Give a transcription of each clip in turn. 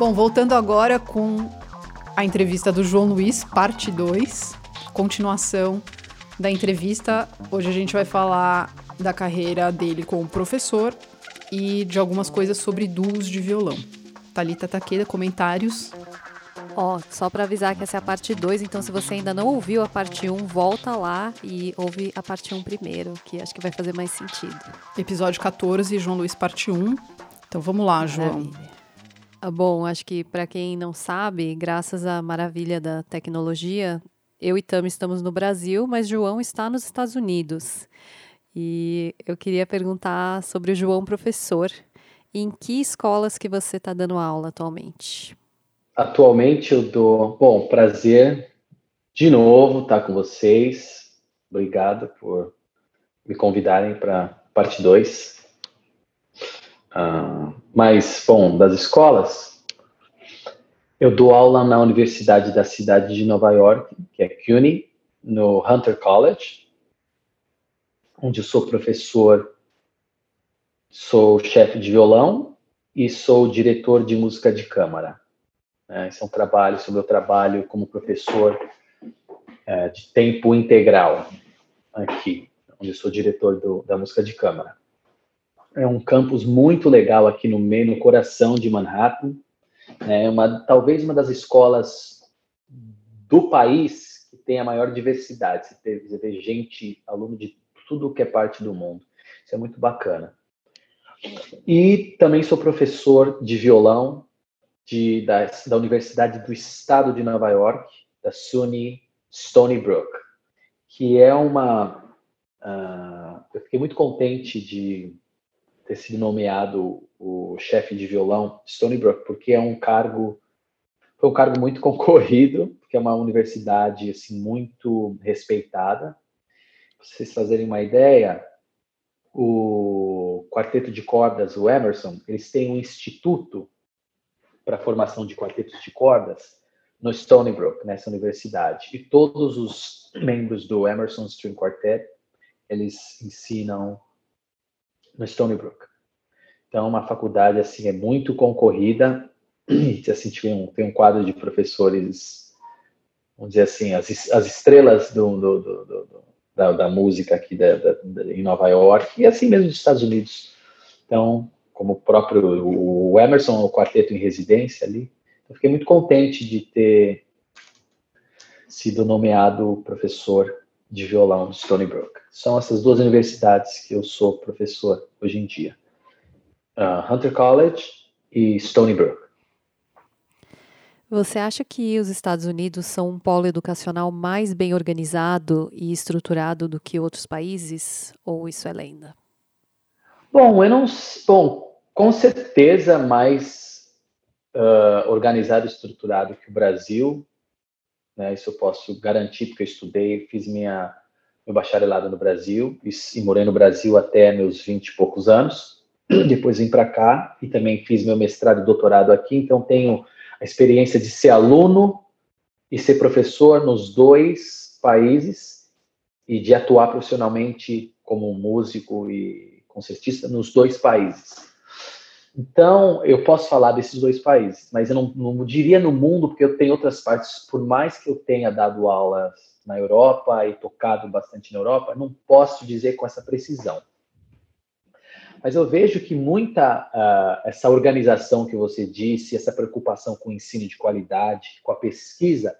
Bom, voltando agora com a entrevista do João Luiz, parte 2, continuação da entrevista. Hoje a gente vai falar da carreira dele como professor e de algumas coisas sobre duos de violão. Talita Taqueda, comentários. Ó, oh, só para avisar que essa é a parte 2, então se você ainda não ouviu a parte 1, um, volta lá e ouve a parte 1 um primeiro, que acho que vai fazer mais sentido. Episódio 14, João Luiz, parte 1. Um. Então vamos lá, João. Ah, bom, acho que para quem não sabe, graças à maravilha da tecnologia, eu e Tami estamos no Brasil, mas João está nos Estados Unidos. E eu queria perguntar sobre o João professor. Em que escolas que você está dando aula atualmente? Atualmente eu dou, bom, prazer de novo estar com vocês. Obrigado por me convidarem para parte 2. Ah, mas, bom, das escolas, eu dou aula na Universidade da cidade de Nova York, que é CUNY, no Hunter College, onde eu sou professor, sou chefe de violão e sou diretor de música de câmara. É, esse é um trabalho sobre o trabalho como professor é, de tempo integral aqui, onde eu sou diretor do, da música de câmara. É um campus muito legal aqui no meio, no coração de Manhattan. É uma, talvez uma das escolas do país que tem a maior diversidade. Você vê, você vê gente, aluno de tudo que é parte do mundo. Isso é muito bacana. E também sou professor de violão de, da, da Universidade do Estado de Nova York, da SUNY Stony Brook, que é uma. Uh, eu fiquei muito contente de ter sido nomeado o chefe de violão Stony Brook, porque é um cargo foi um cargo muito concorrido, porque é uma universidade assim muito respeitada. Para vocês fazerem uma ideia, o quarteto de cordas, o Emerson, eles têm um instituto para formação de quartetos de cordas no Stony Brook, nessa universidade. E todos os membros do Emerson String Quartet, eles ensinam no Stony Brook. Então, uma faculdade assim é muito concorrida. Assim, tem um, tem um quadro de professores, vamos dizer assim, as, as estrelas do, do, do, do da, da, música aqui da, da, em Nova York e assim mesmo dos Estados Unidos. Então, como o próprio o Emerson, o quarteto em residência ali. Eu fiquei muito contente de ter sido nomeado professor de violão de Stony Brook. São essas duas universidades que eu sou professor hoje em dia. Uh, Hunter College e Stony Brook. Você acha que os Estados Unidos são um polo educacional mais bem organizado e estruturado do que outros países? Ou isso é lenda? Bom, eu não. Bom, com certeza mais uh, organizado e estruturado que o Brasil. Né? Isso eu posso garantir, porque eu estudei, fiz minha, meu bacharelado no Brasil e, e morei no Brasil até meus 20 e poucos anos. Depois vim para cá e também fiz meu mestrado e doutorado aqui, então tenho a experiência de ser aluno e ser professor nos dois países e de atuar profissionalmente como músico e concertista nos dois países. Então, eu posso falar desses dois países, mas eu não, não, diria no mundo, porque eu tenho outras partes, por mais que eu tenha dado aulas na Europa e tocado bastante na Europa, não posso dizer com essa precisão. Mas eu vejo que muita uh, essa organização que você disse, essa preocupação com o ensino de qualidade, com a pesquisa,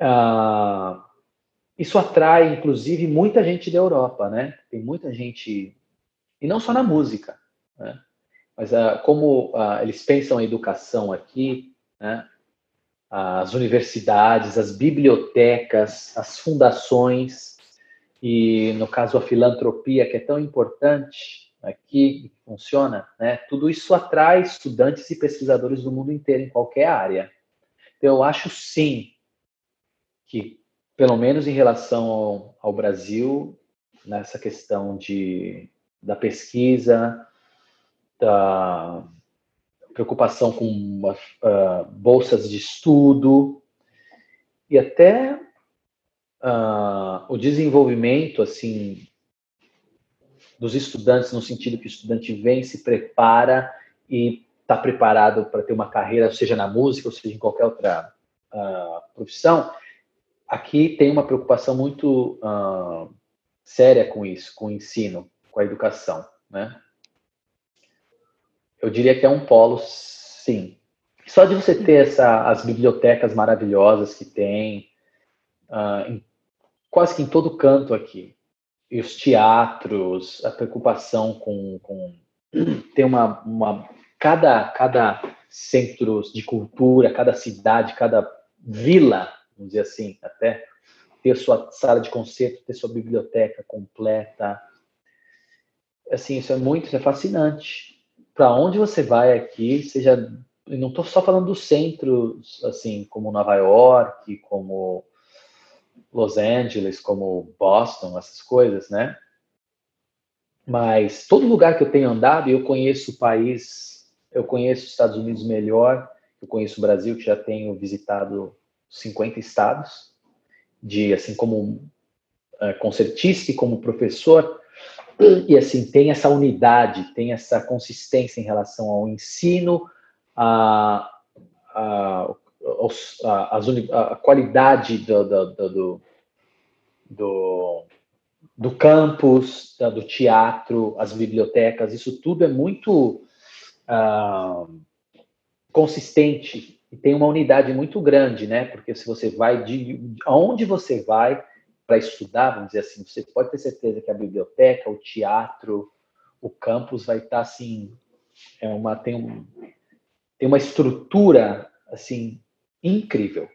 uh, isso atrai, inclusive, muita gente da Europa, né? Tem muita gente, e não só na música, né? Mas uh, como uh, eles pensam a educação aqui, né? as universidades, as bibliotecas, as fundações e, no caso, a filantropia, que é tão importante aqui, funciona, né? tudo isso atrai estudantes e pesquisadores do mundo inteiro, em qualquer área. Então, eu acho sim que, pelo menos em relação ao, ao Brasil, nessa questão de, da pesquisa, da preocupação com uh, bolsas de estudo e até uh, o desenvolvimento assim dos estudantes no sentido que o estudante vem se prepara e está preparado para ter uma carreira, seja na música ou seja em qualquer outra uh, profissão, aqui tem uma preocupação muito séria com isso, com o ensino, com a educação, né? Eu diria que é um polo, sim. Só de você ter essa, as bibliotecas maravilhosas que tem, uh, em, quase que em todo canto aqui, e os teatros, a preocupação com, com ter uma, uma cada cada centro de cultura, cada cidade, cada vila, vamos dizer assim, até ter sua sala de concerto, ter sua biblioteca completa. Assim, isso é muito, isso é fascinante. Para onde você vai aqui, seja, não estou só falando dos centros, assim, como Nova York, como Los Angeles, como Boston, essas coisas, né? Mas todo lugar que eu tenho andado, eu conheço o país, eu conheço os Estados Unidos melhor, eu conheço o Brasil, que já tenho visitado 50 estados de assim como uh, concertista e como professor e assim tem essa unidade, tem essa consistência em relação ao ensino, a, a, a, a qualidade do, do, do, do, do campus, do teatro, as bibliotecas, isso tudo é muito uh, consistente e tem uma unidade muito grande, né? Porque se você vai de aonde você vai para estudar, vamos dizer assim, você pode ter certeza que a biblioteca, o teatro, o campus vai estar tá, assim, é uma tem um, tem uma estrutura assim incrível.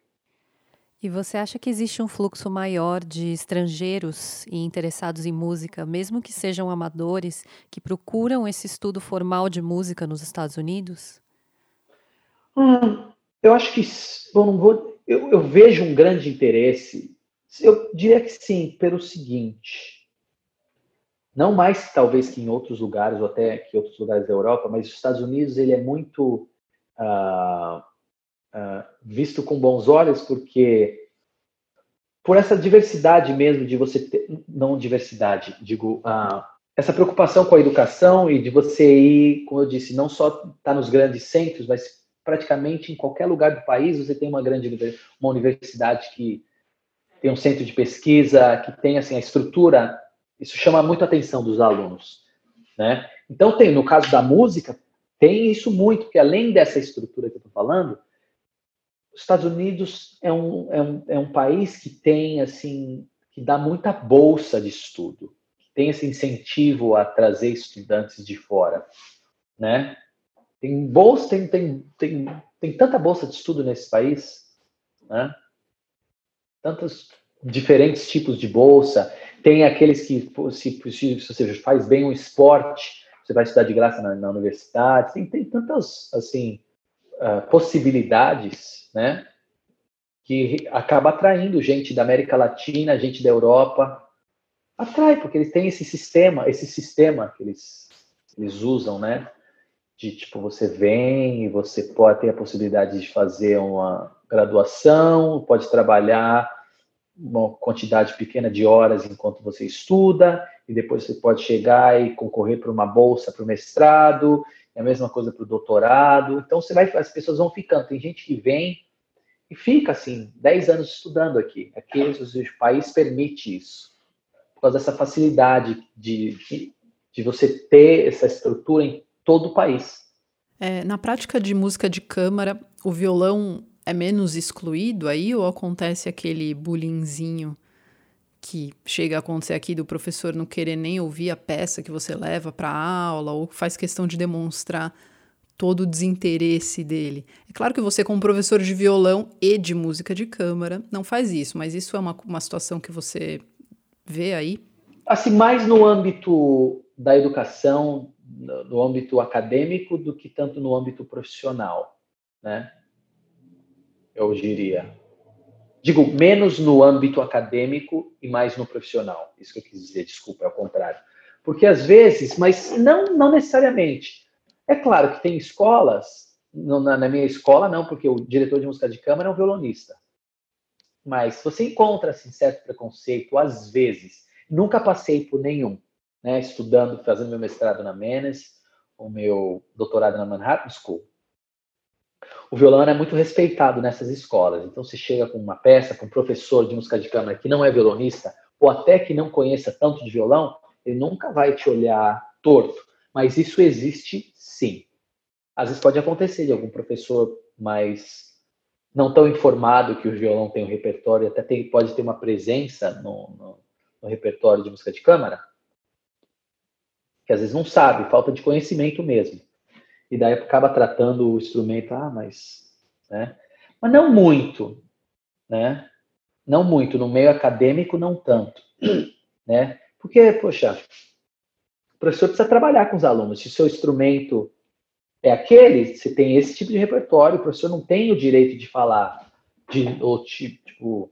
E você acha que existe um fluxo maior de estrangeiros e interessados em música, mesmo que sejam amadores, que procuram esse estudo formal de música nos Estados Unidos? Hum, eu acho que bom, vou, eu, eu, vejo um grande interesse. Eu diria que sim, pelo seguinte. Não mais talvez que em outros lugares, ou até que outros lugares da Europa, mas os Estados Unidos ele é muito uh, uh, visto com bons olhos porque por essa diversidade mesmo de você ter, não diversidade, digo, uh, essa preocupação com a educação e de você ir, como eu disse, não só estar tá nos grandes centros, mas praticamente em qualquer lugar do país você tem uma grande uma universidade que tem um centro de pesquisa, que tem assim a estrutura, isso chama muito a atenção dos alunos, né? Então tem no caso da música tem isso muito, porque além dessa estrutura que eu estou falando, os Estados Unidos é um, é, um, é um país que tem assim que dá muita bolsa de estudo, que tem esse incentivo a trazer estudantes de fora, né? Tem bolsa, tem, tem, tem, tem tanta bolsa de estudo nesse país, né? Tantos diferentes tipos de bolsa. Tem aqueles que, se, se, se você faz bem um esporte, você vai estudar de graça na, na universidade. Tem, tem tantas, assim, uh, possibilidades, né? Que acaba atraindo gente da América Latina, gente da Europa. Atrai, porque eles têm esse sistema, esse sistema que eles, eles usam, né? de tipo você vem e você pode ter a possibilidade de fazer uma graduação, pode trabalhar uma quantidade pequena de horas enquanto você estuda e depois você pode chegar e concorrer para uma bolsa para o mestrado, é a mesma coisa para o doutorado. Então você vai, as pessoas vão ficando. Tem gente que vem e fica assim 10 anos estudando aqui. Aqui o país permite isso por causa dessa facilidade de, de, de você ter essa estrutura em todo o país. É, na prática de música de câmara, o violão é menos excluído aí ou acontece aquele bullyingzinho que chega a acontecer aqui do professor não querer nem ouvir a peça que você leva para aula ou faz questão de demonstrar todo o desinteresse dele. É claro que você, como professor de violão e de música de câmara, não faz isso, mas isso é uma, uma situação que você vê aí? Assim, mais no âmbito da educação, no âmbito acadêmico do que tanto no âmbito profissional, né? Eu diria. Digo, menos no âmbito acadêmico e mais no profissional. Isso que eu quis dizer, desculpa, é o contrário. Porque às vezes, mas não, não necessariamente. É claro que tem escolas, na, na minha escola não, porque o diretor de música de câmara é um violonista. Mas você encontra assim, certo preconceito, às vezes. Nunca passei por nenhum né, estudando, fazendo meu mestrado na Menes, o meu doutorado na Manhattan School, o violão é muito respeitado nessas escolas. Então, se chega com uma peça, com um professor de música de câmara que não é violonista, ou até que não conheça tanto de violão, ele nunca vai te olhar torto. Mas isso existe sim. Às vezes pode acontecer de algum professor mais não tão informado que o violão tem um repertório, até tem, pode ter uma presença no, no, no repertório de música de câmara, que às vezes não sabe, falta de conhecimento mesmo. E daí acaba tratando o instrumento, ah, mas. Né? Mas não muito, né? Não muito, no meio acadêmico, não tanto, né? Porque, poxa, o professor precisa trabalhar com os alunos. Se o seu instrumento é aquele, se tem esse tipo de repertório, o professor não tem o direito de falar de ou tipo,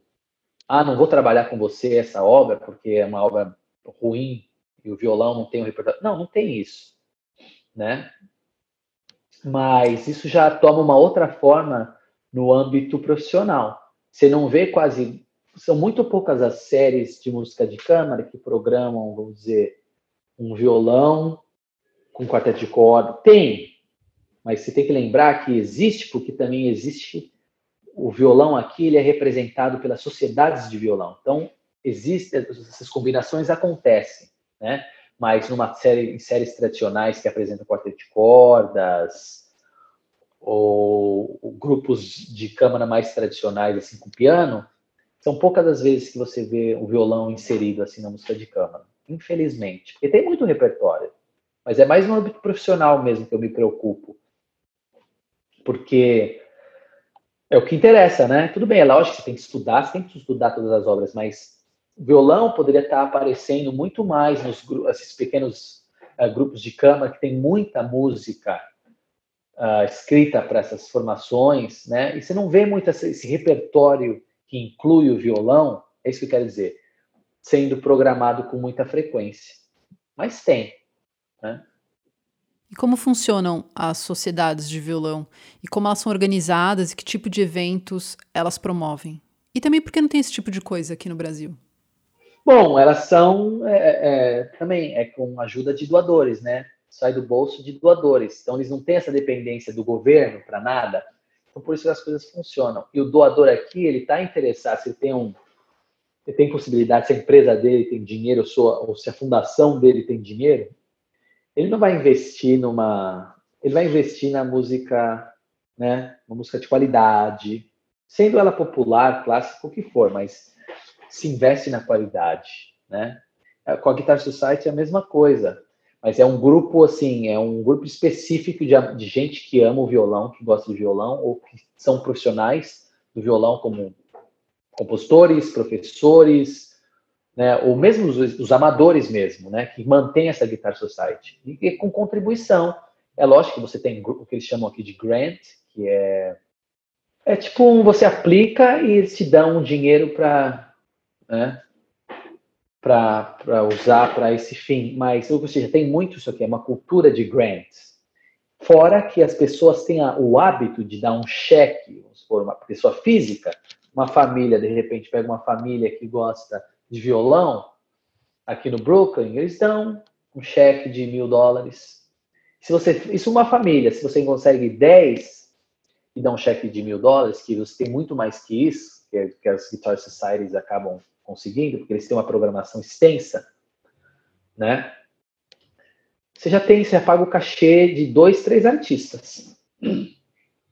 ah, não vou trabalhar com você essa obra porque é uma obra ruim e o violão não tem o repertório. Não, não tem isso, né? Mas isso já toma uma outra forma no âmbito profissional. Você não vê quase são muito poucas as séries de música de câmara que programam, vamos dizer, um violão com quarteto de corda. Tem, mas você tem que lembrar que existe, porque também existe o violão aqui, ele é representado pelas sociedades de violão. Então, existem essas combinações acontecem, né? Mas numa série em séries tradicionais que apresentam quarteto de cordas ou, grupos de câmara mais tradicionais assim com piano, são poucas as vezes que você vê o violão inserido assim na música de câmara. Infelizmente, porque tem muito repertório, mas é mais no âmbito profissional mesmo que eu me preocupo porque é o que interessa, né? Tudo bem, é lógico que você tem que estudar, você tem que estudar todas as obras, mas o violão poderia estar aparecendo muito mais nos esses pequenos uh, grupos de câmara que tem muita música uh, escrita para essas formações, né? E você não vê muito esse, esse repertório que inclui o violão, é isso que eu quero dizer, sendo programado com muita frequência. Mas tem, né? E como funcionam as sociedades de violão? E como elas são organizadas e que tipo de eventos elas promovem? E também porque não tem esse tipo de coisa aqui no Brasil? Bom, elas são é, é, também é com ajuda de doadores, né? Sai do bolso de doadores. Então eles não têm essa dependência do governo para nada. Então por isso que as coisas funcionam. E o doador aqui ele está interessado se ele tem um ele tem possibilidade, se a empresa dele tem dinheiro, ou, sua, ou se a fundação dele tem dinheiro, ele não vai investir numa. Ele vai investir na música, né? Uma música de qualidade, sendo ela popular, clássica, o que for, mas se investe na qualidade, né? Com a Guitar Society é a mesma coisa, mas é um grupo assim, é um grupo específico de, de gente que ama o violão, que gosta de violão ou que são profissionais do violão como compositores, professores, né, ou mesmo os, os, amadores mesmo, né, que mantém essa Guitar Society, e, e com contribuição. É lógico que você tem o que eles chamam aqui de grant, que é é tipo você aplica e eles te dão um dinheiro para né, para usar para esse fim. Mas, ou seja, tem muito isso aqui, é uma cultura de grants. Fora que as pessoas têm o hábito de dar um cheque, vamos supor, uma pessoa física, uma família, de repente, pega uma família que gosta de violão aqui no Brooklyn, eles dão um cheque de mil dólares. Se você, isso uma família, se você consegue 10 e dá um cheque de mil dólares, que você tem muito mais que isso, que, que as Guitar Societies acabam conseguindo, porque eles têm uma programação extensa, né? Você já tem, você paga o cachê de dois, três artistas.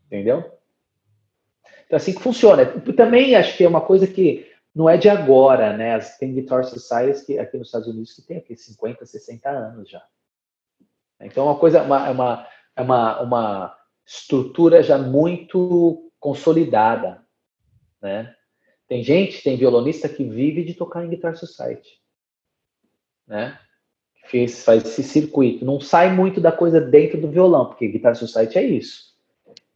Entendeu? Então, assim que funciona. Também acho que é uma coisa que não é de agora, né? Tem Guitar Societies que, aqui nos Estados Unidos que tem aqui 50, 60 anos já. Então, é uma coisa, uma, é uma, é uma, uma estrutura já muito consolidada, né? Tem gente, tem violonista que vive de tocar em Guitar Society, né? Fez, faz esse circuito. Não sai muito da coisa dentro do violão, porque Guitar Society é isso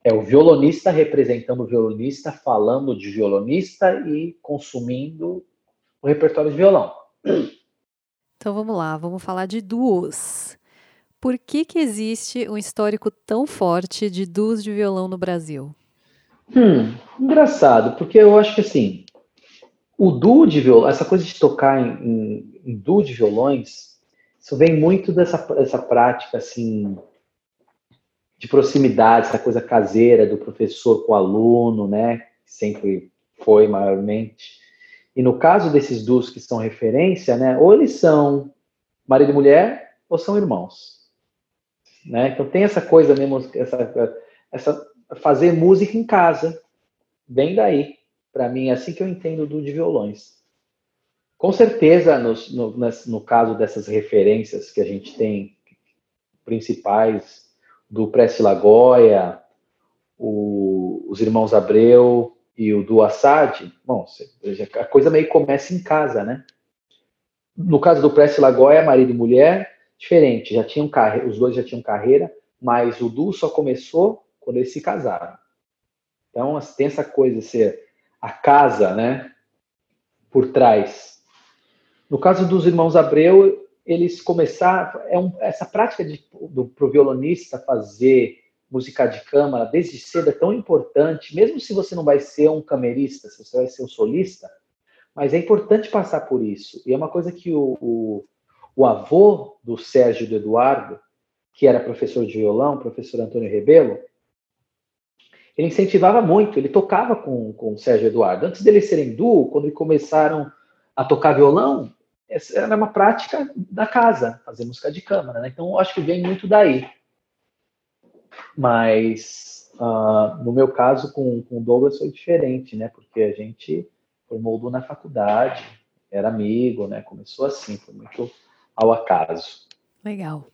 é o violonista representando o violonista, falando de violonista e consumindo o repertório de violão. Então vamos lá, vamos falar de duos. Por que, que existe um histórico tão forte de duos de violão no Brasil? Hum, engraçado, porque eu acho que assim, o duo de violão, essa coisa de tocar em, em, em duo de violões, isso vem muito dessa, dessa prática assim de proximidade, essa coisa caseira do professor com o aluno, né? Sempre foi maiormente. E no caso desses duos que são referência, né? Ou eles são marido e mulher, ou são irmãos. Né? Então tem essa coisa mesmo, essa, essa fazer música em casa, bem daí. Para mim, é assim que eu entendo do de violões. Com certeza, no, no, no caso dessas referências que a gente tem, principais, do Prece Lagoia, o, os irmãos Abreu e o do Assad, bom, a coisa meio começa em casa, né? No caso do Prece Lagoia, marido e mulher, diferente, já tinham carreira, os dois já tinham carreira, mas o Du só começou quando eles se casaram. Então, assim, tem essa coisa, ser a casa, né, por trás. No caso dos irmãos Abreu, eles começaram, é um, essa prática de, do pro violonista fazer música de câmara desde cedo é tão importante, mesmo se você não vai ser um camerista, se você vai ser um solista, mas é importante passar por isso. E é uma coisa que o, o, o avô do Sérgio do Eduardo, que era professor de violão, professor Antônio Rebelo, ele incentivava muito, ele tocava com, com o Sérgio Eduardo. Antes deles serem duo, quando começaram a tocar violão, essa era uma prática da casa, fazer música de câmara. Né? Então, acho que vem muito daí. Mas, uh, no meu caso, com, com o Douglas foi diferente, né? Porque a gente formou o na faculdade, era amigo, né? Começou assim, foi muito ao acaso. Legal.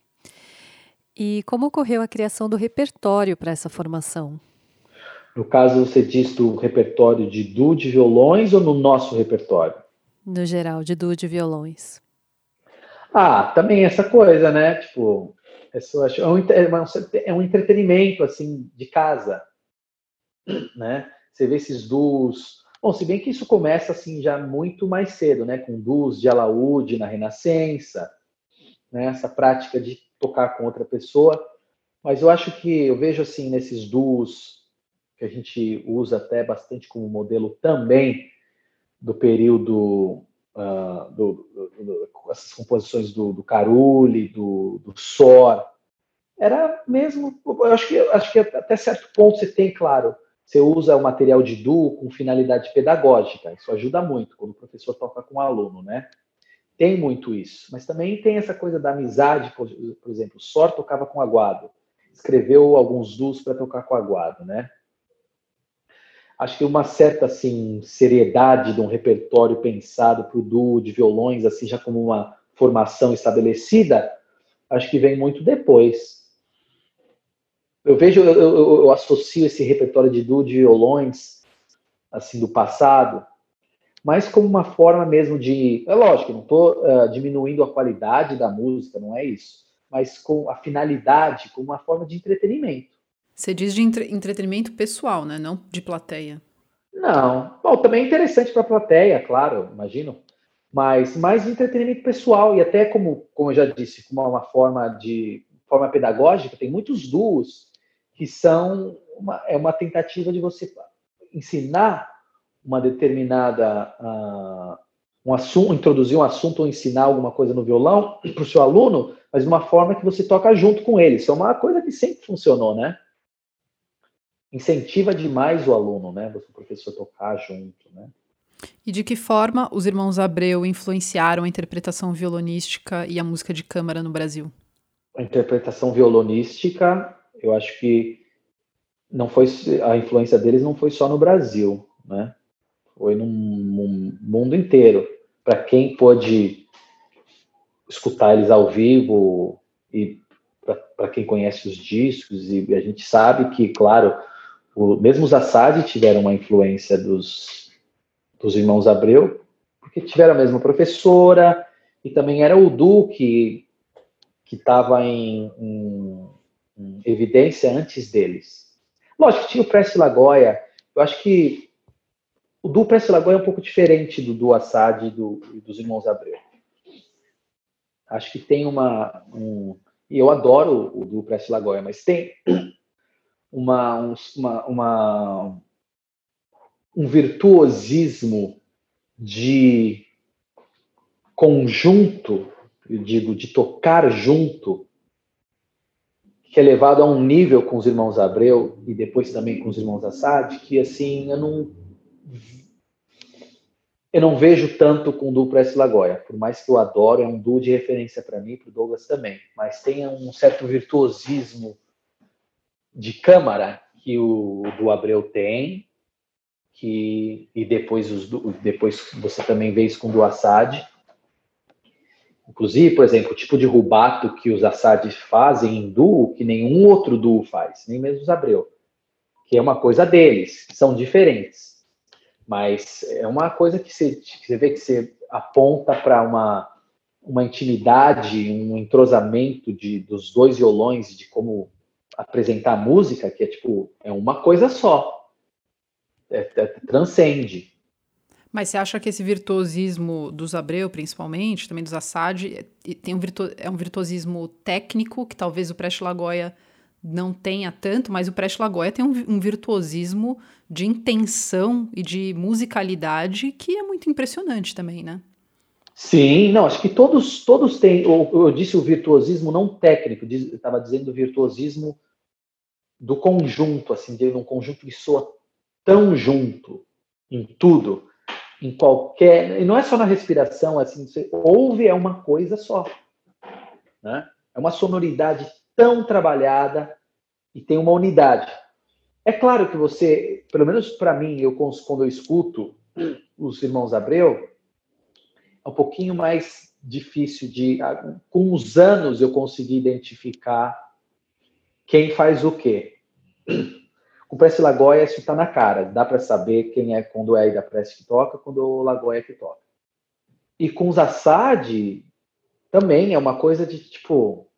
E como ocorreu a criação do repertório para essa formação? No caso, você diz do repertório de duo de violões ou no nosso repertório? No geral, de duo de violões. Ah, também essa coisa, né? Tipo, isso acho, é, um, é, é um entretenimento, assim, de casa, né? Você vê esses duos... Bom, se bem que isso começa, assim, já muito mais cedo, né? Com duos de alaúde na Renascença, né? Essa prática de tocar com outra pessoa. Mas eu acho que, eu vejo, assim, nesses duos que a gente usa até bastante como modelo também do período uh, do, do, do, essas composições do, do Carulli, do, do Sor, era mesmo, eu acho que, acho que até certo ponto você tem, claro, você usa o material de duo com finalidade pedagógica, isso ajuda muito quando o professor toca com o aluno, né? Tem muito isso, mas também tem essa coisa da amizade, por, por exemplo, Sor tocava com Aguado, escreveu alguns duos para tocar com Aguado, né? Acho que uma certa assim seriedade de um repertório pensado para o duo de violões, assim já como uma formação estabelecida, acho que vem muito depois. Eu vejo, eu, eu, eu associo esse repertório de duo de violões assim do passado, mas como uma forma mesmo de, é lógico, não estou uh, diminuindo a qualidade da música, não é isso, mas com a finalidade, como uma forma de entretenimento. Você diz de entre entretenimento pessoal, né? Não de plateia. Não. Bom, também é interessante para a plateia, claro, imagino. Mas mais de entretenimento pessoal e até como, como eu já disse, como uma forma de forma pedagógica, tem muitos duos que são uma, é uma tentativa de você ensinar uma determinada uh, um assunto, introduzir um assunto ou ensinar alguma coisa no violão para o seu aluno, mas de uma forma que você toca junto com ele. Isso é uma coisa que sempre funcionou, né? Incentiva demais o aluno, né? O professor tocar junto, né? E de que forma os irmãos Abreu influenciaram a interpretação violonística e a música de câmara no Brasil? A interpretação violonística, eu acho que não foi a influência deles não foi só no Brasil, né? Foi no mundo inteiro. Para quem pôde escutar eles ao vivo e para quem conhece os discos e a gente sabe que, claro, o, mesmo os Assad tiveram uma influência dos, dos irmãos Abreu, porque tiveram a mesma professora, e também era o Du que estava em, em, em, evidência antes deles. Lógico, tinha o Preste Lagoia, eu acho que o Du Preste Lagoia é um pouco diferente do Du Assad e do, dos irmãos Abreu. Acho que tem uma. Um, e eu adoro o Du Preste Lagoia, mas tem uma, uma, uma, um virtuosismo de conjunto, eu digo, de tocar junto, que é levado a um nível com os irmãos Abreu e depois também com os irmãos Assad, que assim, eu não eu não vejo tanto com o duo Press Lagoia, por mais que eu adoro, é um duo de referência para mim, para o Douglas também, mas tem um certo virtuosismo de câmara que o do Abreu tem, que e depois os depois você também vê isso com o Assad, Inclusive, por exemplo, o tipo de rubato que os Assad fazem em duo, que nenhum outro duo faz, nem mesmo os Abreu, que é uma coisa deles, são diferentes. Mas é uma coisa que você, que você vê que você aponta para uma, uma intimidade, um entrosamento de, dos dois violões, de como apresentar música, que é tipo, é uma coisa só. É, é, transcende. Mas você acha que esse virtuosismo dos Abreu, principalmente, também dos Assad, tem um virtu é um virtuosismo técnico que talvez o Preste Lagoia não tenha tanto, mas o Preste Lagoia tem um, um, virtuosismo de intenção e de musicalidade que é muito impressionante também, né? Sim, não, acho que todos todos têm. Eu, eu disse o virtuosismo não técnico, estava dizendo o virtuosismo do conjunto, assim, de um conjunto que soa tão junto em tudo em qualquer. E não é só na respiração, assim, você ouve é uma coisa só. Né? É uma sonoridade tão trabalhada e tem uma unidade. É claro que você, pelo menos para mim, eu quando eu escuto os irmãos Abreu, é um pouquinho mais difícil de. Com os anos eu consegui identificar quem faz o quê. Com Prece Lagoia, isso está na cara. Dá para saber quem é quando é da Prece que toca, quando é o Lagoia que toca. E com os Assad, também é uma coisa de tipo.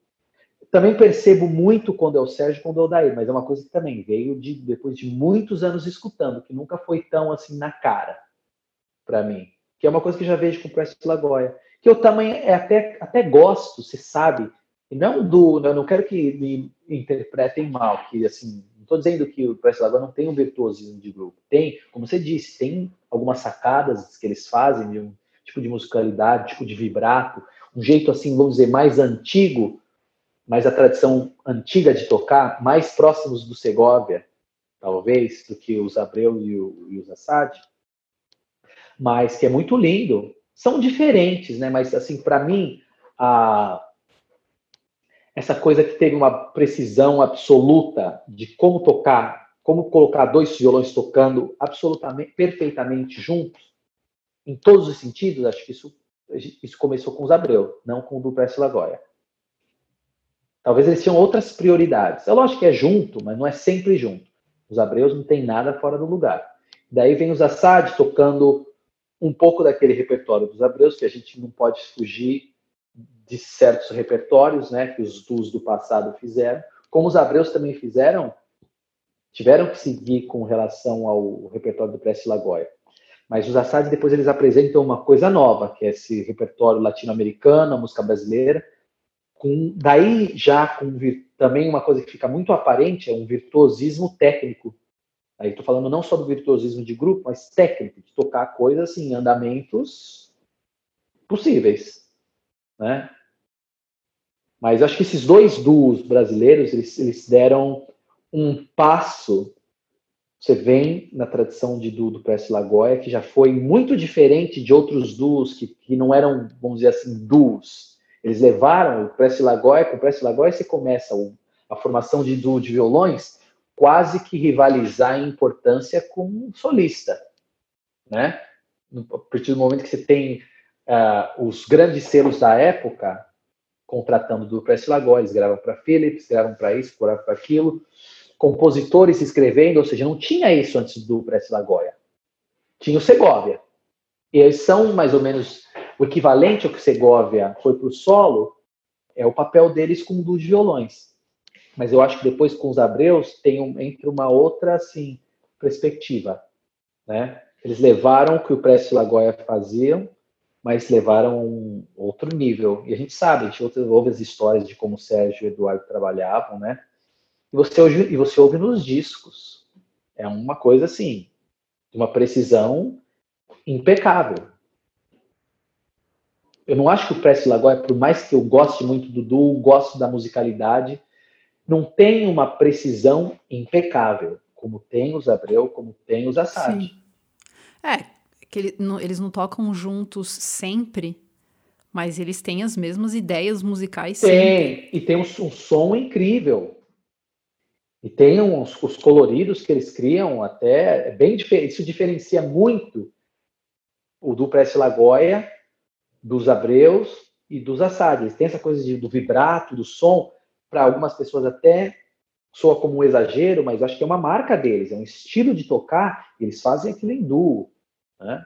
Também percebo muito quando é o Sérgio quando é o Daí, mas é uma coisa que também veio de depois de muitos anos escutando, que nunca foi tão assim na cara para mim. Que é uma coisa que já vejo com o Prece Lagoia. Que eu também é até, até gosto, você sabe. E não do. Eu não quero que me interpretem mal, que assim, estou dizendo que o Press Lagoa não tem um virtuosismo de grupo. Tem, como você disse, tem algumas sacadas que eles fazem de um tipo de musicalidade, tipo de vibrato, um jeito assim, vamos dizer, mais antigo, mais a tradição antiga de tocar, mais próximos do Segovia, talvez, do que os Abreu e, o, e os Assad, mas que é muito lindo. São diferentes, né? Mas assim, para mim, a essa coisa que teve uma precisão absoluta de como tocar, como colocar dois violões tocando absolutamente, perfeitamente juntos, em todos os sentidos, acho que isso, isso começou com os Abreu, não com o do Prestes Lagoia. Talvez eles tinham outras prioridades. É lógico que é junto, mas não é sempre junto. Os Abreus não tem nada fora do lugar. Daí vem os Assad tocando um pouco daquele repertório dos Abreus, que a gente não pode fugir de certos repertórios, né, que os duos do passado fizeram, como os Abreus também fizeram, tiveram que seguir com relação ao repertório do Prece Lagoia. Mas os Assad depois eles apresentam uma coisa nova, que é esse repertório latino-americano, a música brasileira, com daí já com também uma coisa que fica muito aparente é um virtuosismo técnico. Aí estou falando não só do virtuosismo de grupo, mas técnico, de tocar coisas assim, andamentos possíveis, né? Mas acho que esses dois duos brasileiros, eles, eles deram um passo. Você vem na tradição de duo do Prece Lagoia, que já foi muito diferente de outros duos que, que não eram, vamos dizer assim, duos. Eles levaram o Prece Lagoia, com o Prece Lagoia você começa a formação de duo de violões quase que rivalizar em importância com um solista, né? A partir do momento que você tem uh, os grandes selos da época, contratando do Press Lagoa, eles gravam para Philips, gravam para isso, gravam para aquilo, compositores escrevendo, ou seja, não tinha isso antes do Press Lagoa. Tinha o Segovia. E eles são mais ou menos o equivalente ao que Segovia foi para o solo, é o papel deles com de violões. Mas eu acho que depois com os Abreus tem um, entre uma outra assim perspectiva, né? Eles levaram o que o Press Lagoa faziam mas levaram um outro nível. E a gente sabe, a gente ouve as histórias de como o Sérgio e o Eduardo trabalhavam, né? E você, ouve, e você ouve nos discos. É uma coisa assim, de uma precisão impecável. Eu não acho que o Presley Lagoa, por mais que eu goste muito do duo, gosto da musicalidade, não tem uma precisão impecável, como tem os Abreu, como tem os Assad. Sim. É, que ele, não, eles não tocam juntos sempre, mas eles têm as mesmas ideias musicais tem, sempre. e tem um, um, som incrível. E tem uns, os coloridos que eles criam até, é bem isso diferencia muito o do Preste Lagoia, dos Abreus e dos Assad. Eles têm essa coisa de, do vibrato, do som, para algumas pessoas até soa como um exagero, mas acho que é uma marca deles, é um estilo de tocar, eles fazem aquilo em duo, né?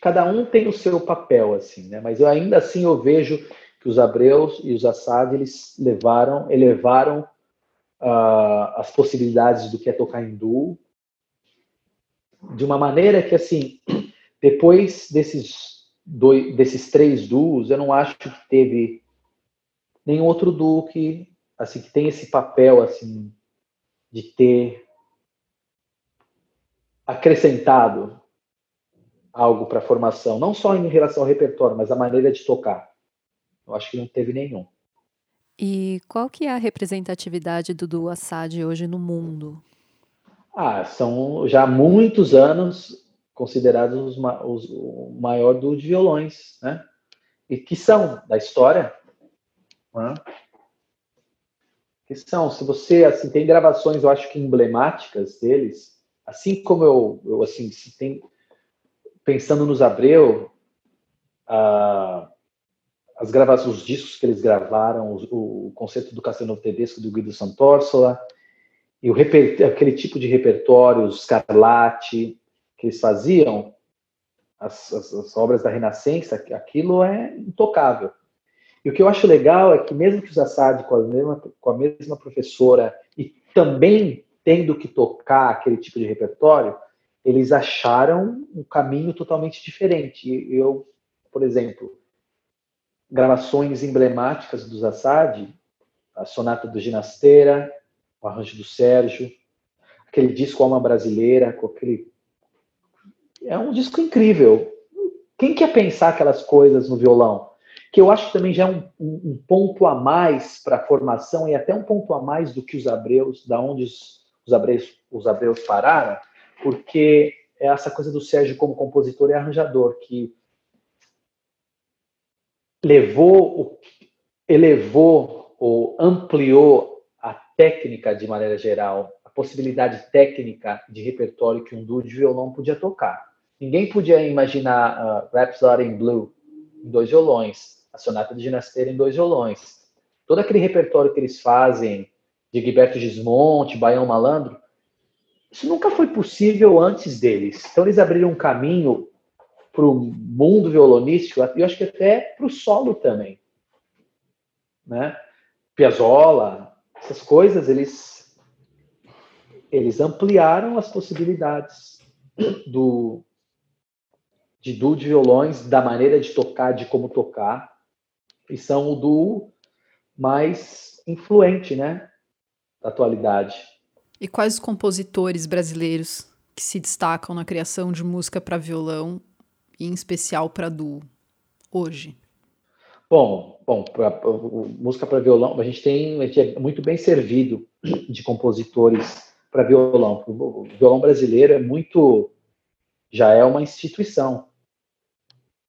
Cada um tem o seu papel, assim, né? Mas eu ainda assim eu vejo que os Abreus e os Assad, eles levaram, elevaram uh, as possibilidades do que é tocar duo de uma maneira que, assim, depois desses, dois, desses três duos, eu não acho que teve nenhum outro duo que, assim, que tem esse papel, assim, de ter acrescentado algo para a formação, não só em relação ao repertório, mas a maneira de tocar. Eu acho que não teve nenhum. E qual que é a representatividade do duo Assad hoje no mundo? Ah, são já há muitos anos considerados os, os, o maior duo de violões, né? E que são da história, né? Que são, se você assim tem gravações, eu acho que emblemáticas deles, assim como eu, eu assim, tem pensando nos Abreu, ah, as gravações, os discos que eles gravaram, o, o concerto do Castellano Tedesco do Guido Sant'Orsola, e o aquele tipo de repertório, os Scarlatti, que eles faziam, as, as, as, obras da Renascença, aquilo é intocável. E o que eu acho legal é que mesmo que os Assad com a mesma, com a mesma professora e também tendo que tocar aquele tipo de repertório, eles acharam um caminho totalmente diferente. Eu, por exemplo, gravações emblemáticas dos Assad, a Sonata do Ginasteira, o arranjo do Sérgio, aquele disco Alma Brasileira, com aquele. É um disco incrível. Quem quer pensar aquelas coisas no violão? Que eu acho que também já é um, um, um ponto a mais para a formação e até um ponto a mais do que os Abreus, da onde os, os, Abreus, os pararam, porque é essa coisa do Sérgio como compositor e arranjador, que levou, elevou ou ampliou técnica de maneira geral, a possibilidade técnica de repertório que um duo de violão podia tocar. Ninguém podia imaginar uh, Rhapsody in Blue em dois violões, a Sonata de Ginasteira em dois violões. Todo aquele repertório que eles fazem de Gilberto Gismonte, Baião Malandro, isso nunca foi possível antes deles. Então eles abriram um caminho para o mundo violonístico, e eu acho que até para o solo também. Né? Piazzolla, essas coisas, eles, eles ampliaram as possibilidades do, de duo de violões, da maneira de tocar, de como tocar, e são o duo mais influente, né, da atualidade. E quais os compositores brasileiros que se destacam na criação de música para violão, e em especial para duo, hoje? Bom, bom, pra, pra, música para violão, a gente tem, a gente é muito bem servido de compositores para violão. O violão brasileiro é muito, já é uma instituição,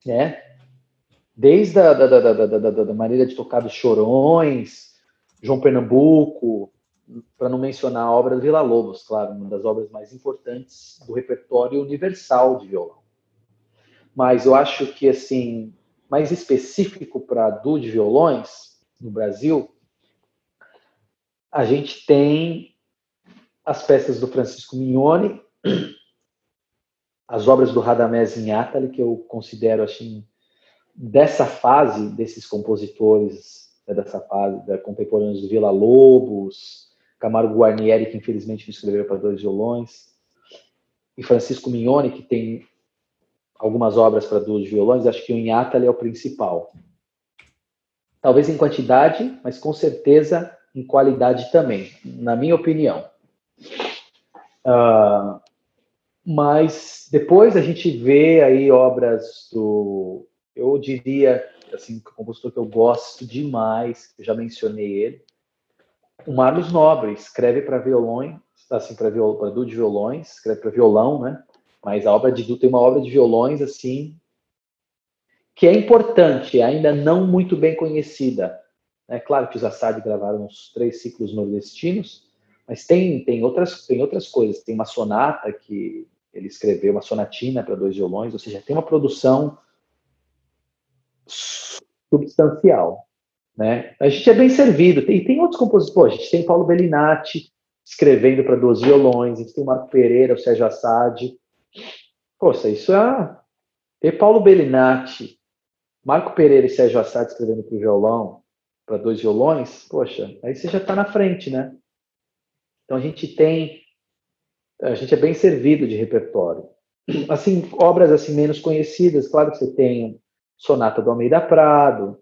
né? Desde a da, da, da, da maneira de tocar dos Chorões, João Pernambuco, para não mencionar a obra do Vila Lobos, claro, uma das obras mais importantes do repertório universal de violão. Mas eu acho que assim mais específico para duo de violões no Brasil, a gente tem as peças do Francisco Mignone, as obras do Radamés Inátali, que eu considero assim dessa fase desses compositores né, dessa fase da contemporâneos do Vila Lobos, Camargo Guarnieri, que infelizmente escreveu para dois violões, e Francisco Mignone, que tem algumas obras para duas violões, acho que o Inhatali é o principal. Talvez em quantidade, mas com certeza em qualidade também, na minha opinião. Uh, mas depois a gente vê aí obras do, eu diria, assim, um compositor que eu gosto demais, eu já mencionei ele, o Marlos Nobre escreve para violão, assim, para viol, de violões, escreve para violão, né? Mas a obra de duo tem uma obra de violões, assim, que é importante, ainda não muito bem conhecida. É claro que os Assad gravaram uns três ciclos nordestinos, mas tem, tem, outras, tem outras coisas. Tem uma sonata que ele escreveu, uma sonatina para dois violões, ou seja, tem uma produção substancial. Né? A gente é bem servido. E tem, outros compositores. A gente tem Paulo Bellinati escrevendo para dois violões, a gente tem o Marco Pereira, o Sérgio Assad. Poxa, isso é. Ter Paulo Bellinati, Marco Pereira e Sérgio Assad escrevendo para violão, para dois violões, poxa, aí você já está na frente, né? Então a gente tem. A gente é bem servido de repertório. Assim, obras assim menos conhecidas, claro que você tem Sonata do Almeida Prado,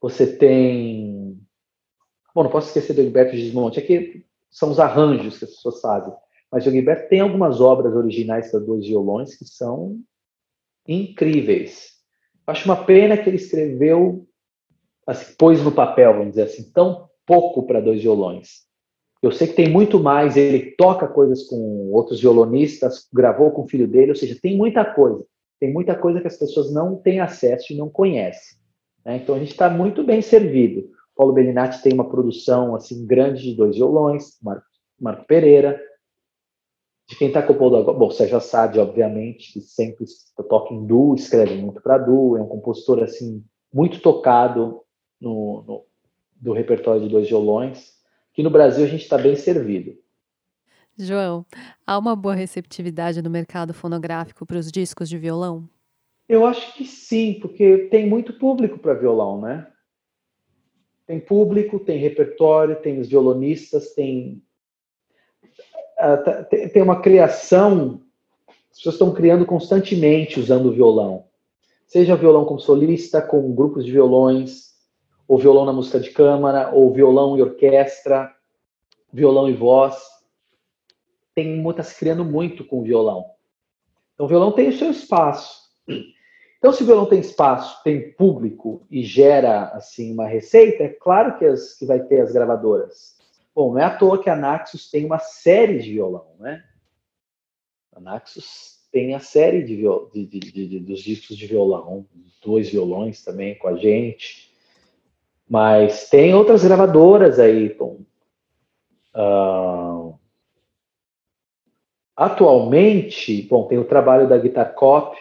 você tem. Bom, não posso esquecer do Gilberto Gismonte. Aqui são os arranjos que as pessoas fazem. Mas o Gilberto tem algumas obras originais para dois violões que são incríveis. Acho uma pena que ele escreveu, assim, pôs no papel, vamos dizer assim, tão pouco para dois violões. Eu sei que tem muito mais, ele toca coisas com outros violonistas, gravou com o filho dele, ou seja, tem muita coisa. Tem muita coisa que as pessoas não têm acesso e não conhecem. Né? Então a gente está muito bem servido. Paulo Bellinati tem uma produção assim grande de dois violões, Marco, Marco Pereira. De quem está compondo agora, bom, Sérgio Assad, obviamente, que sempre toca em duo, escreve muito para duo, é um compositor assim muito tocado no, no, do repertório de dois violões. Que no Brasil a gente está bem servido. João, há uma boa receptividade no mercado fonográfico para os discos de violão? Eu acho que sim, porque tem muito público para violão, né? Tem público, tem repertório, tem os violonistas, tem ah, tá, tem uma criação, as pessoas estão criando constantemente usando o violão. Seja violão como solista, com grupos de violões, ou violão na música de câmara, ou violão e orquestra, violão e voz. Tem está se criando muito com violão. Então o violão tem o seu espaço. Então, se o violão tem espaço, tem público e gera assim uma receita, é claro que, as, que vai ter as gravadoras. Bom, não é à toa que a Naxos tem uma série de violão, né? A Naxos tem a série de, de, de, de, dos discos de violão, dois violões também com a gente. Mas tem outras gravadoras aí, Tom. Uh, atualmente, bom, tem o trabalho da Guitar Cop,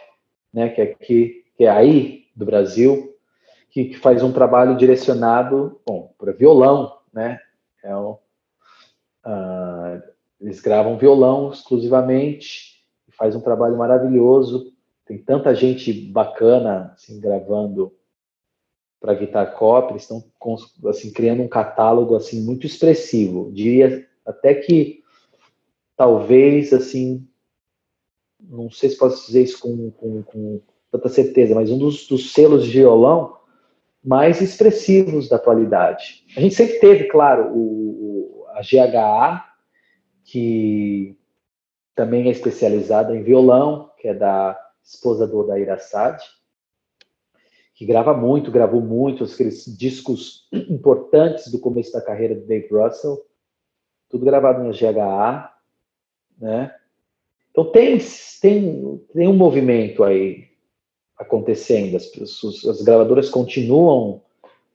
né, que é aqui, que é aí do Brasil, que, que faz um trabalho direcionado, bom, para violão, né? É um, uh, eles gravam violão exclusivamente, faz um trabalho maravilhoso. Tem tanta gente bacana assim gravando para Guitar Cop, eles estão assim criando um catálogo assim muito expressivo. Diria até que talvez assim não sei se posso dizer isso com, com, com tanta certeza, mas um dos, dos, selos de violão mais expressivos da atualidade. A gente sempre teve, claro, o, a GHA, que também é especializada em violão, que é da esposa do Odair Assad, que grava muito, gravou muito, aqueles discos importantes do começo da carreira do Dave Russell, tudo gravado em GHA, né? Então tem, tem, tem um movimento aí acontecendo, as, as gravadoras continuam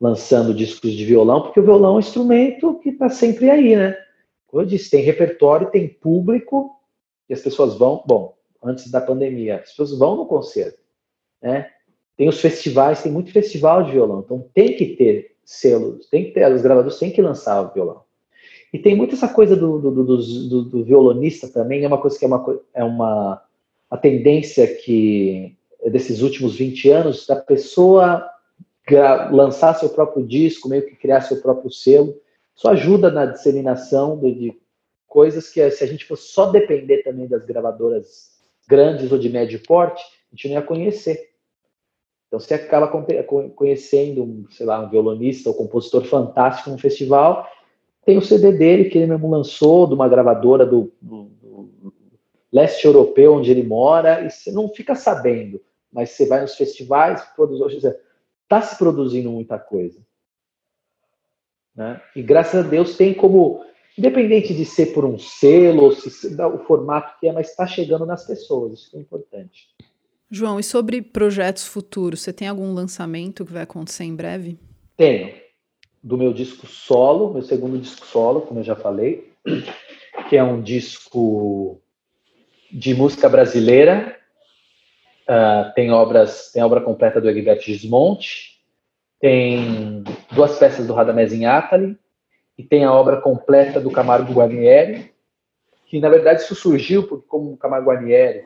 lançando discos de violão, porque o violão é um instrumento que está sempre aí, né? Como eu disse, tem repertório, tem público, e as pessoas vão, bom, antes da pandemia, as pessoas vão no concerto, né? Tem os festivais, tem muito festival de violão, então tem que ter selos, tem que ter, os gravadores têm que lançar o violão. E tem muito essa coisa do, do, do, do violonista também, é uma coisa que é uma, é uma, uma tendência que desses últimos 20 anos, da pessoa lançar seu próprio disco, meio que criar seu próprio selo. Isso ajuda na disseminação de, de coisas que, se a gente fosse só depender também das gravadoras grandes ou de médio porte, a gente não ia conhecer. Então, você acaba conhecendo, sei lá, um violonista ou compositor fantástico num festival, tem o CD dele que ele mesmo lançou, de uma gravadora do, do, do leste europeu, onde ele mora, e você não fica sabendo. Mas você vai nos festivais, produz, está se produzindo muita coisa. Né? E graças a Deus tem como, independente de ser por um selo, ou se dá o formato que é, mas está chegando nas pessoas, isso é importante. João, e sobre projetos futuros, você tem algum lançamento que vai acontecer em breve? Tenho. Do meu disco solo, meu segundo disco solo, como eu já falei, que é um disco de música brasileira. Uh, tem obras, tem obra completa do Egberto Gismonte, tem duas peças do Radamés Atali e tem a obra completa do Camargo Guarnieri, que na verdade isso surgiu porque como o Camargo Guarnieri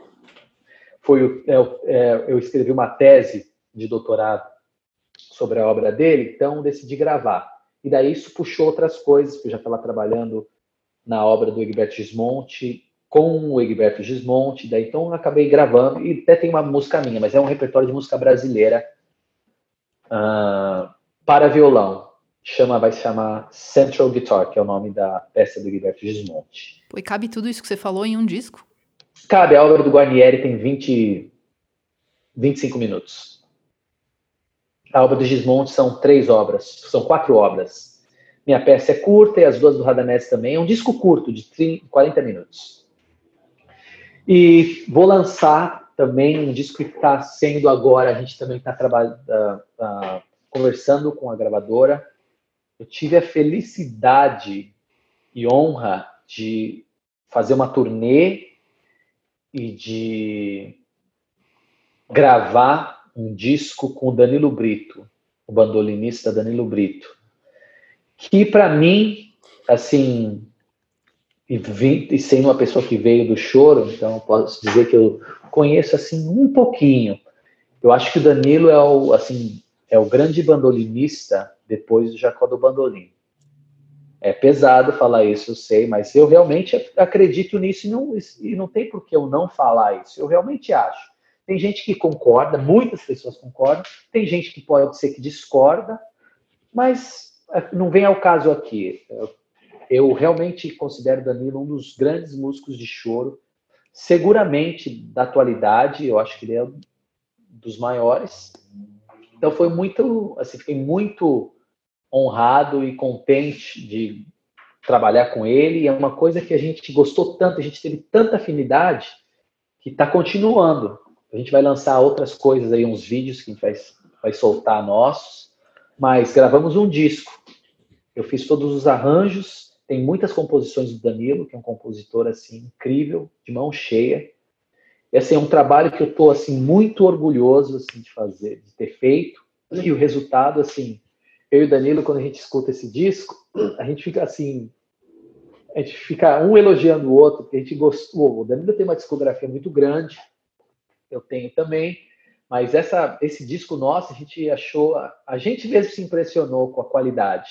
foi é, é, eu escrevi uma tese de doutorado sobre a obra dele, então decidi gravar. E daí isso puxou outras coisas, que eu já estava trabalhando na obra do Egberto Gismonte, com o Egberto Gismonte, daí então acabei gravando, e até tem uma música minha, mas é um repertório de música brasileira uh, para violão. Chama, vai se chamar Central Guitar, que é o nome da peça do Egberto Gismonte. Pô, e cabe tudo isso que você falou em um disco? Cabe, a obra do Guarnieri tem 20, 25 minutos. A obra do Gismonte são três obras, são quatro obras. Minha peça é curta e as duas do Radamés também. É um disco curto, de 30, 40 minutos. E vou lançar também um disco que está sendo agora, a gente também está uh, uh, conversando com a gravadora. Eu tive a felicidade e honra de fazer uma turnê e de gravar um disco com o Danilo Brito, o bandolinista Danilo Brito, que para mim, assim, e, e sendo uma pessoa que veio do choro, então posso dizer que eu conheço assim um pouquinho. Eu acho que o Danilo é o assim é o grande bandolinista depois do Jacó do Bandolim. É pesado falar isso, eu sei, mas eu realmente acredito nisso e não, e não tem por que eu não falar isso. Eu realmente acho. Tem gente que concorda, muitas pessoas concordam, tem gente que pode ser que discorda, mas é, não vem ao caso aqui. Eu realmente considero Danilo um dos grandes músicos de choro, seguramente da atualidade, eu acho que ele é um dos maiores. Então foi muito, assim, fiquei muito honrado e contente de trabalhar com ele. É uma coisa que a gente gostou tanto, a gente teve tanta afinidade que está continuando. A gente vai lançar outras coisas aí, uns vídeos que a gente vai, vai soltar nossos, mas gravamos um disco. Eu fiz todos os arranjos, tem muitas composições do Danilo, que é um compositor assim incrível, de mão cheia. E assim, é um trabalho que eu estou assim muito orgulhoso assim de fazer, de ter feito. E o resultado assim, eu e o Danilo, quando a gente escuta esse disco, a gente fica assim, a gente fica um elogiando o outro, porque a gente gostou. O Danilo tem uma discografia muito grande, eu tenho também, mas essa, esse disco nosso, a gente achou, a gente mesmo se impressionou com a qualidade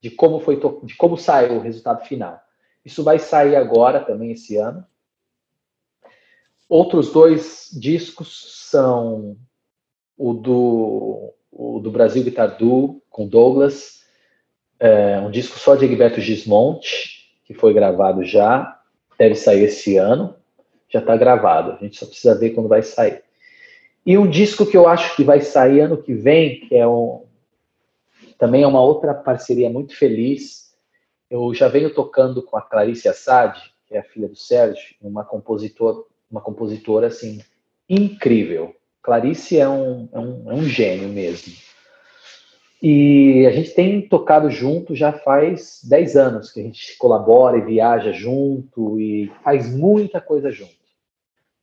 de como foi, de como saiu o resultado final. Isso vai sair agora também esse ano. Outros dois discos são o do o do Brasil Guitar Duo, com Douglas, é, um disco só de Egberto Gismonte, que foi gravado já, deve sair esse ano, já está gravado, a gente só precisa ver quando vai sair. E um disco que eu acho que vai sair ano que vem, que é um, também é uma outra parceria muito feliz, eu já venho tocando com a Clarice Assad, que é a filha do Sérgio, uma compositora, uma compositora assim incrível. Clarice é um, é um, é um gênio mesmo. E a gente tem tocado junto já faz 10 anos que a gente colabora e viaja junto e faz muita coisa junto.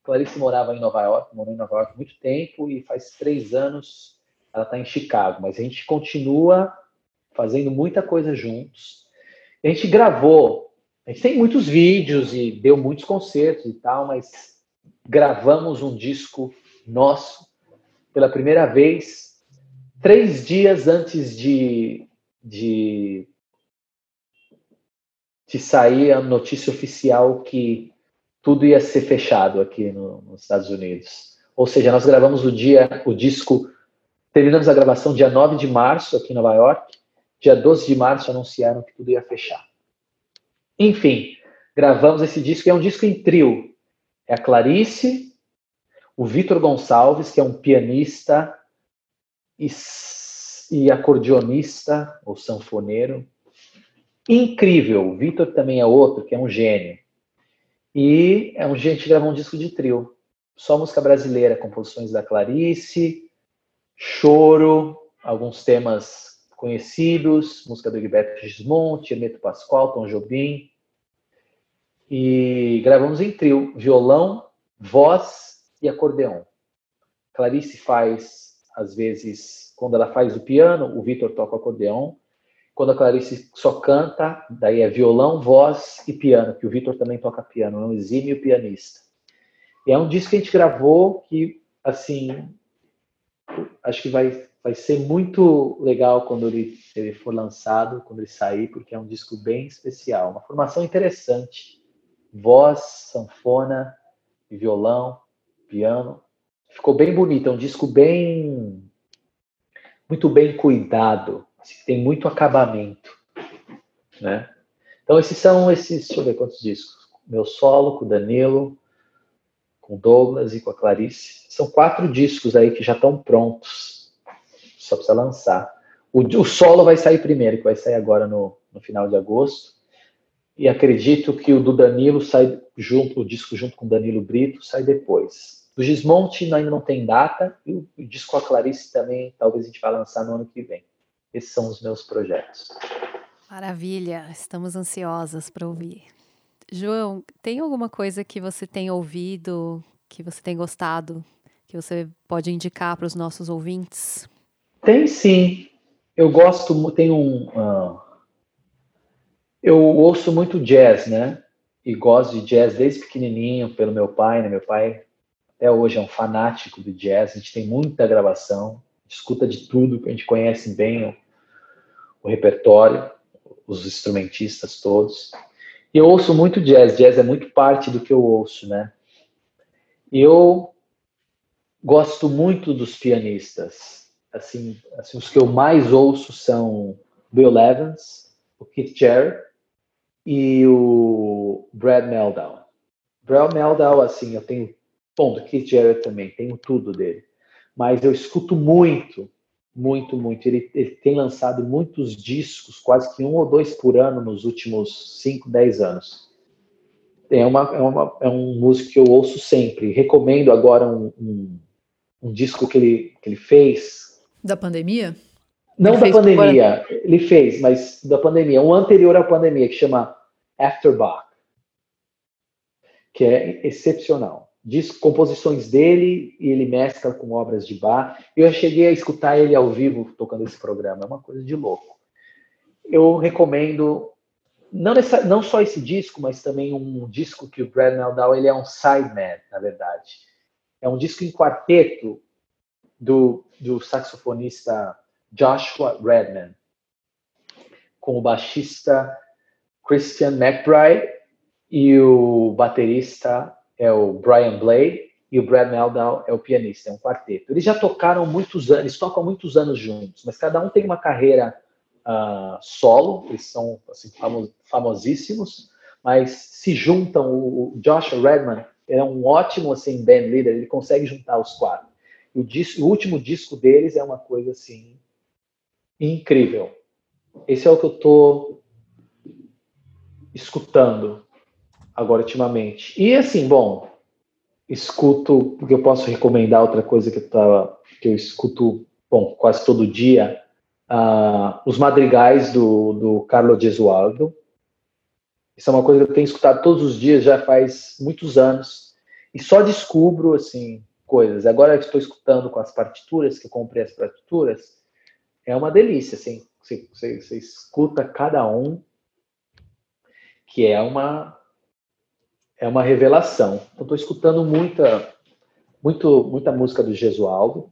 Clarice morava em Nova York, morou em Nova York há muito tempo e faz três anos ela está em Chicago, mas a gente continua fazendo muita coisa juntos. A gente gravou, a gente tem muitos vídeos e deu muitos concertos e tal, mas gravamos um disco nosso pela primeira vez, três dias antes de, de, de sair a notícia oficial que tudo ia ser fechado aqui no, nos Estados Unidos. Ou seja, nós gravamos o dia, o disco, terminamos a gravação dia 9 de março aqui em Nova York, dia 12 de março anunciaram que tudo ia fechar. Enfim, gravamos esse disco, é um disco em trio. É a Clarice, o Vitor Gonçalves, que é um pianista e acordeonista, ou sanfoneiro. Incrível. O Vitor também é outro, que é um gênio. E é um gente que gravou um disco de trio. Só música brasileira, composições da Clarice, choro, alguns temas conhecidos, música do Gilberto Gismonte, Hermeto Pascoal, Tom Jobim. E gravamos em trio, violão, voz e acordeão. Clarice faz, às vezes, quando ela faz o piano, o Vitor toca o acordeão. Quando a Clarice só canta, daí é violão, voz e piano, que o Vitor também toca piano, é um exímio pianista. E é um disco que a gente gravou que, assim, acho que vai, vai ser muito legal quando ele, ele for lançado, quando ele sair, porque é um disco bem especial. Uma formação interessante. Voz, sanfona, violão, piano. Ficou bem bonito, é um disco bem. muito bem cuidado, assim, tem muito acabamento. Né? Então, esses são esses. Deixa eu ver quantos discos. Meu solo com o Danilo, com o Douglas e com a Clarice. São quatro discos aí que já estão prontos. Só precisa lançar. O, o, solo vai sair primeiro, que vai sair agora no, no final de agosto. E acredito que o do Danilo sai junto, o disco junto com o Danilo Brito sai depois. Do Gismonte ainda não tem data, e o, o disco a Clarice também, talvez a gente vá lançar no ano que vem. Esses são os meus projetos. Maravilha, estamos ansiosas para ouvir. João, tem alguma coisa que você tem ouvido, que você tem gostado, que você pode indicar para os nossos ouvintes? Tem sim. Eu gosto, tem um. Uh, eu ouço muito jazz, né? E gosto de jazz desde pequenininho, pelo meu pai, né? Meu pai até hoje é um fanático do jazz. A gente tem muita gravação, escuta de tudo, a gente conhece bem o, o repertório, os instrumentistas todos. E eu ouço muito jazz, jazz é muito parte do que eu ouço, né? Eu gosto muito dos pianistas. Assim, assim, os que eu mais ouço são Bill Evans, o Keith Jarrett e o Brad Meldau. Brad Meldau, assim, eu tenho, bom, do Keith Jarrett também, tenho tudo dele. Mas eu escuto muito muito, muito. Ele, ele, tem lançado muitos discos, quase que um ou dois por ano nos últimos 5, 10 anos. É, uma, é, uma, é um músico que eu ouço sempre. Recomendo agora um, um, um disco que ele, que ele fez. Da pandemia? Não ele da pandemia, ele fez, mas da pandemia. Um anterior à pandemia, que chama After Bach, que é excepcional diz composições dele e ele mescla com obras de Bach. Eu cheguei a escutar ele ao vivo tocando esse programa, é uma coisa de louco. Eu recomendo não, nessa, não só esse disco, mas também um disco que o Brad Meldau ele é um sideman, na verdade. É um disco em quarteto do, do saxofonista Joshua Redman, com o baixista Christian McBride e o baterista é o Brian Blade e o Brad Meldau é o pianista, é um quarteto. Eles já tocaram muitos anos, eles tocam muitos anos juntos, mas cada um tem uma carreira uh, solo, eles são assim, famos, famosíssimos, mas se juntam. O, Josh Redman é um ótimo assim band leader, ele consegue juntar os quatro. O, disco, o último disco deles é uma coisa assim incrível. Esse é o que eu estou escutando agora ultimamente. E assim, bom, escuto, porque eu posso recomendar outra coisa que eu, tava, que eu escuto, bom, quase todo dia, uh, os madrigais do, do Carlo Gesualdo. Isso é uma coisa que eu tenho escutado todos os dias, já faz muitos anos, e só descubro, assim, coisas. Agora que estou escutando com as partituras, que eu comprei as partituras, é uma delícia, assim, você, você, você escuta cada um, que é uma, é uma revelação. Eu estou escutando muita, muito, muita música do Gesualdo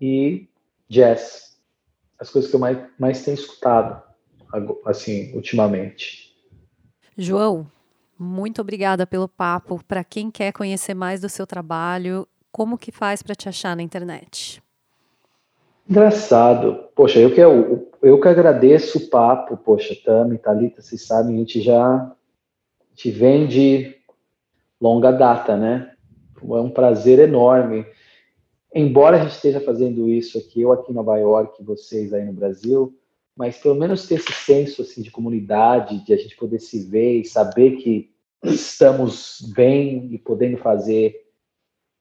e jazz. As coisas que eu mais, mais tenho escutado, assim, ultimamente. João, muito obrigada pelo papo. Para quem quer conhecer mais do seu trabalho, como que faz para te achar na internet? Engraçado. Poxa, eu que, eu, eu que agradeço o papo. Poxa, Tami, Thalita, vocês sabem, a gente já te vem de longa data, né? É um prazer enorme. embora a gente esteja fazendo isso aqui, eu aqui em Nova York, vocês aí no Brasil, mas pelo menos ter esse senso assim de comunidade, de a gente poder se ver e saber que estamos bem e podendo fazer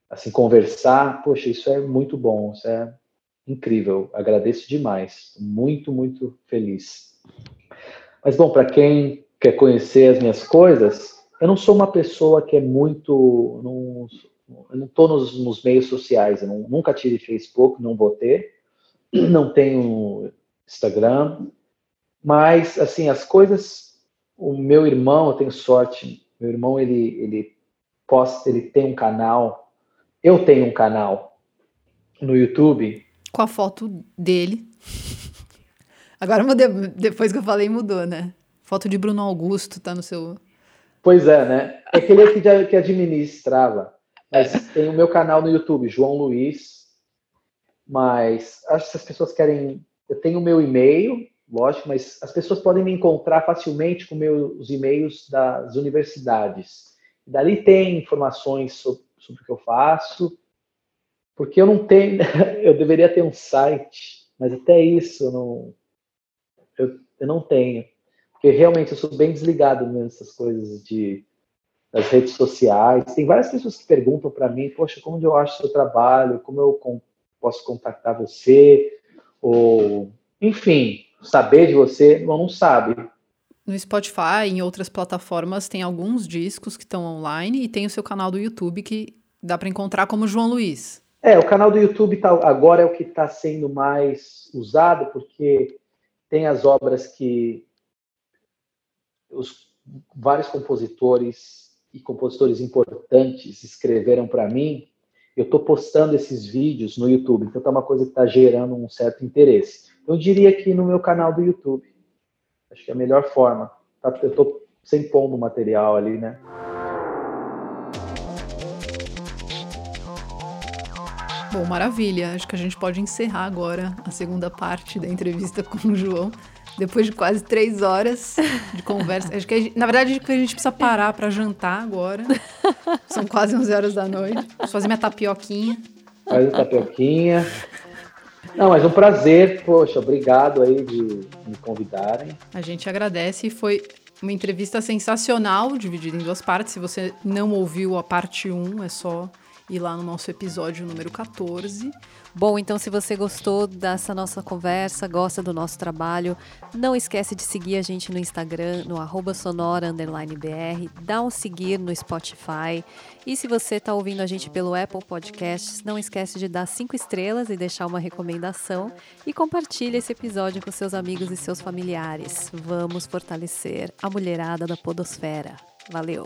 assim conversar, poxa, isso é muito bom, isso é incrível. Agradeço demais, muito muito feliz. Mas bom, para quem quer conhecer as minhas coisas, eu não sou uma pessoa que é muito, não, eu não estou nos, nos, meios sociais, eu não, nunca tive Facebook, não vou ter, não tenho Instagram, mas assim as coisas, o meu irmão, eu tenho sorte, meu irmão ele ele posta, ele tem um canal, eu tenho um canal no YouTube com a foto dele. Agora depois que eu falei mudou, né? Foto de Bruno Augusto tá no seu. Pois é, né? É aquele que, que administrava. Mas tem o meu canal no YouTube, João Luiz. Mas acho que as pessoas querem eu tenho o meu e-mail, lógico, mas as pessoas podem me encontrar facilmente com meus e-mails das universidades. Dali tem informações sobre, sobre o que eu faço, porque eu não tenho, eu deveria ter um site, mas até isso eu não, eu, eu não tenho, porque realmente eu sou bem desligado nessas coisas de das redes sociais. Tem várias pessoas que perguntam para mim, poxa, como eu acho seu trabalho, como eu com, posso contactar você? ou enfim, saber de você, não, não sabe. No Spotify, em outras plataformas, tem alguns discos que estão online e tem o seu canal do YouTube que dá para encontrar como João Luiz. É, o canal do YouTube tá, agora é o que está sendo mais usado, porque tem as obras que os vários compositores e compositores importantes escreveram para mim eu estou postando esses vídeos no YouTube, então é uma coisa que está gerando um certo interesse. Eu diria que no meu canal do YouTube. Acho que é a melhor forma. Tá, eu estou sem pondo material ali, né? Bom, maravilha. Acho que a gente pode encerrar agora a segunda parte da entrevista com o João depois de quase três horas de conversa. Acho que gente, na verdade a gente precisa parar para jantar agora. São quase 11 horas da noite. Vou fazer minha tapioquinha. Faz a tapioquinha. Não, mas um prazer. Poxa, obrigado aí de me convidarem. A gente agradece. Foi uma entrevista sensacional, dividida em duas partes. Se você não ouviu a parte 1, é só ir lá no nosso episódio número 14. Bom, então se você gostou dessa nossa conversa, gosta do nosso trabalho, não esquece de seguir a gente no Instagram, no arroba sonora_br, dá um seguir no Spotify. E se você está ouvindo a gente pelo Apple Podcasts, não esquece de dar cinco estrelas e deixar uma recomendação e compartilhe esse episódio com seus amigos e seus familiares. Vamos fortalecer a mulherada da podosfera. Valeu!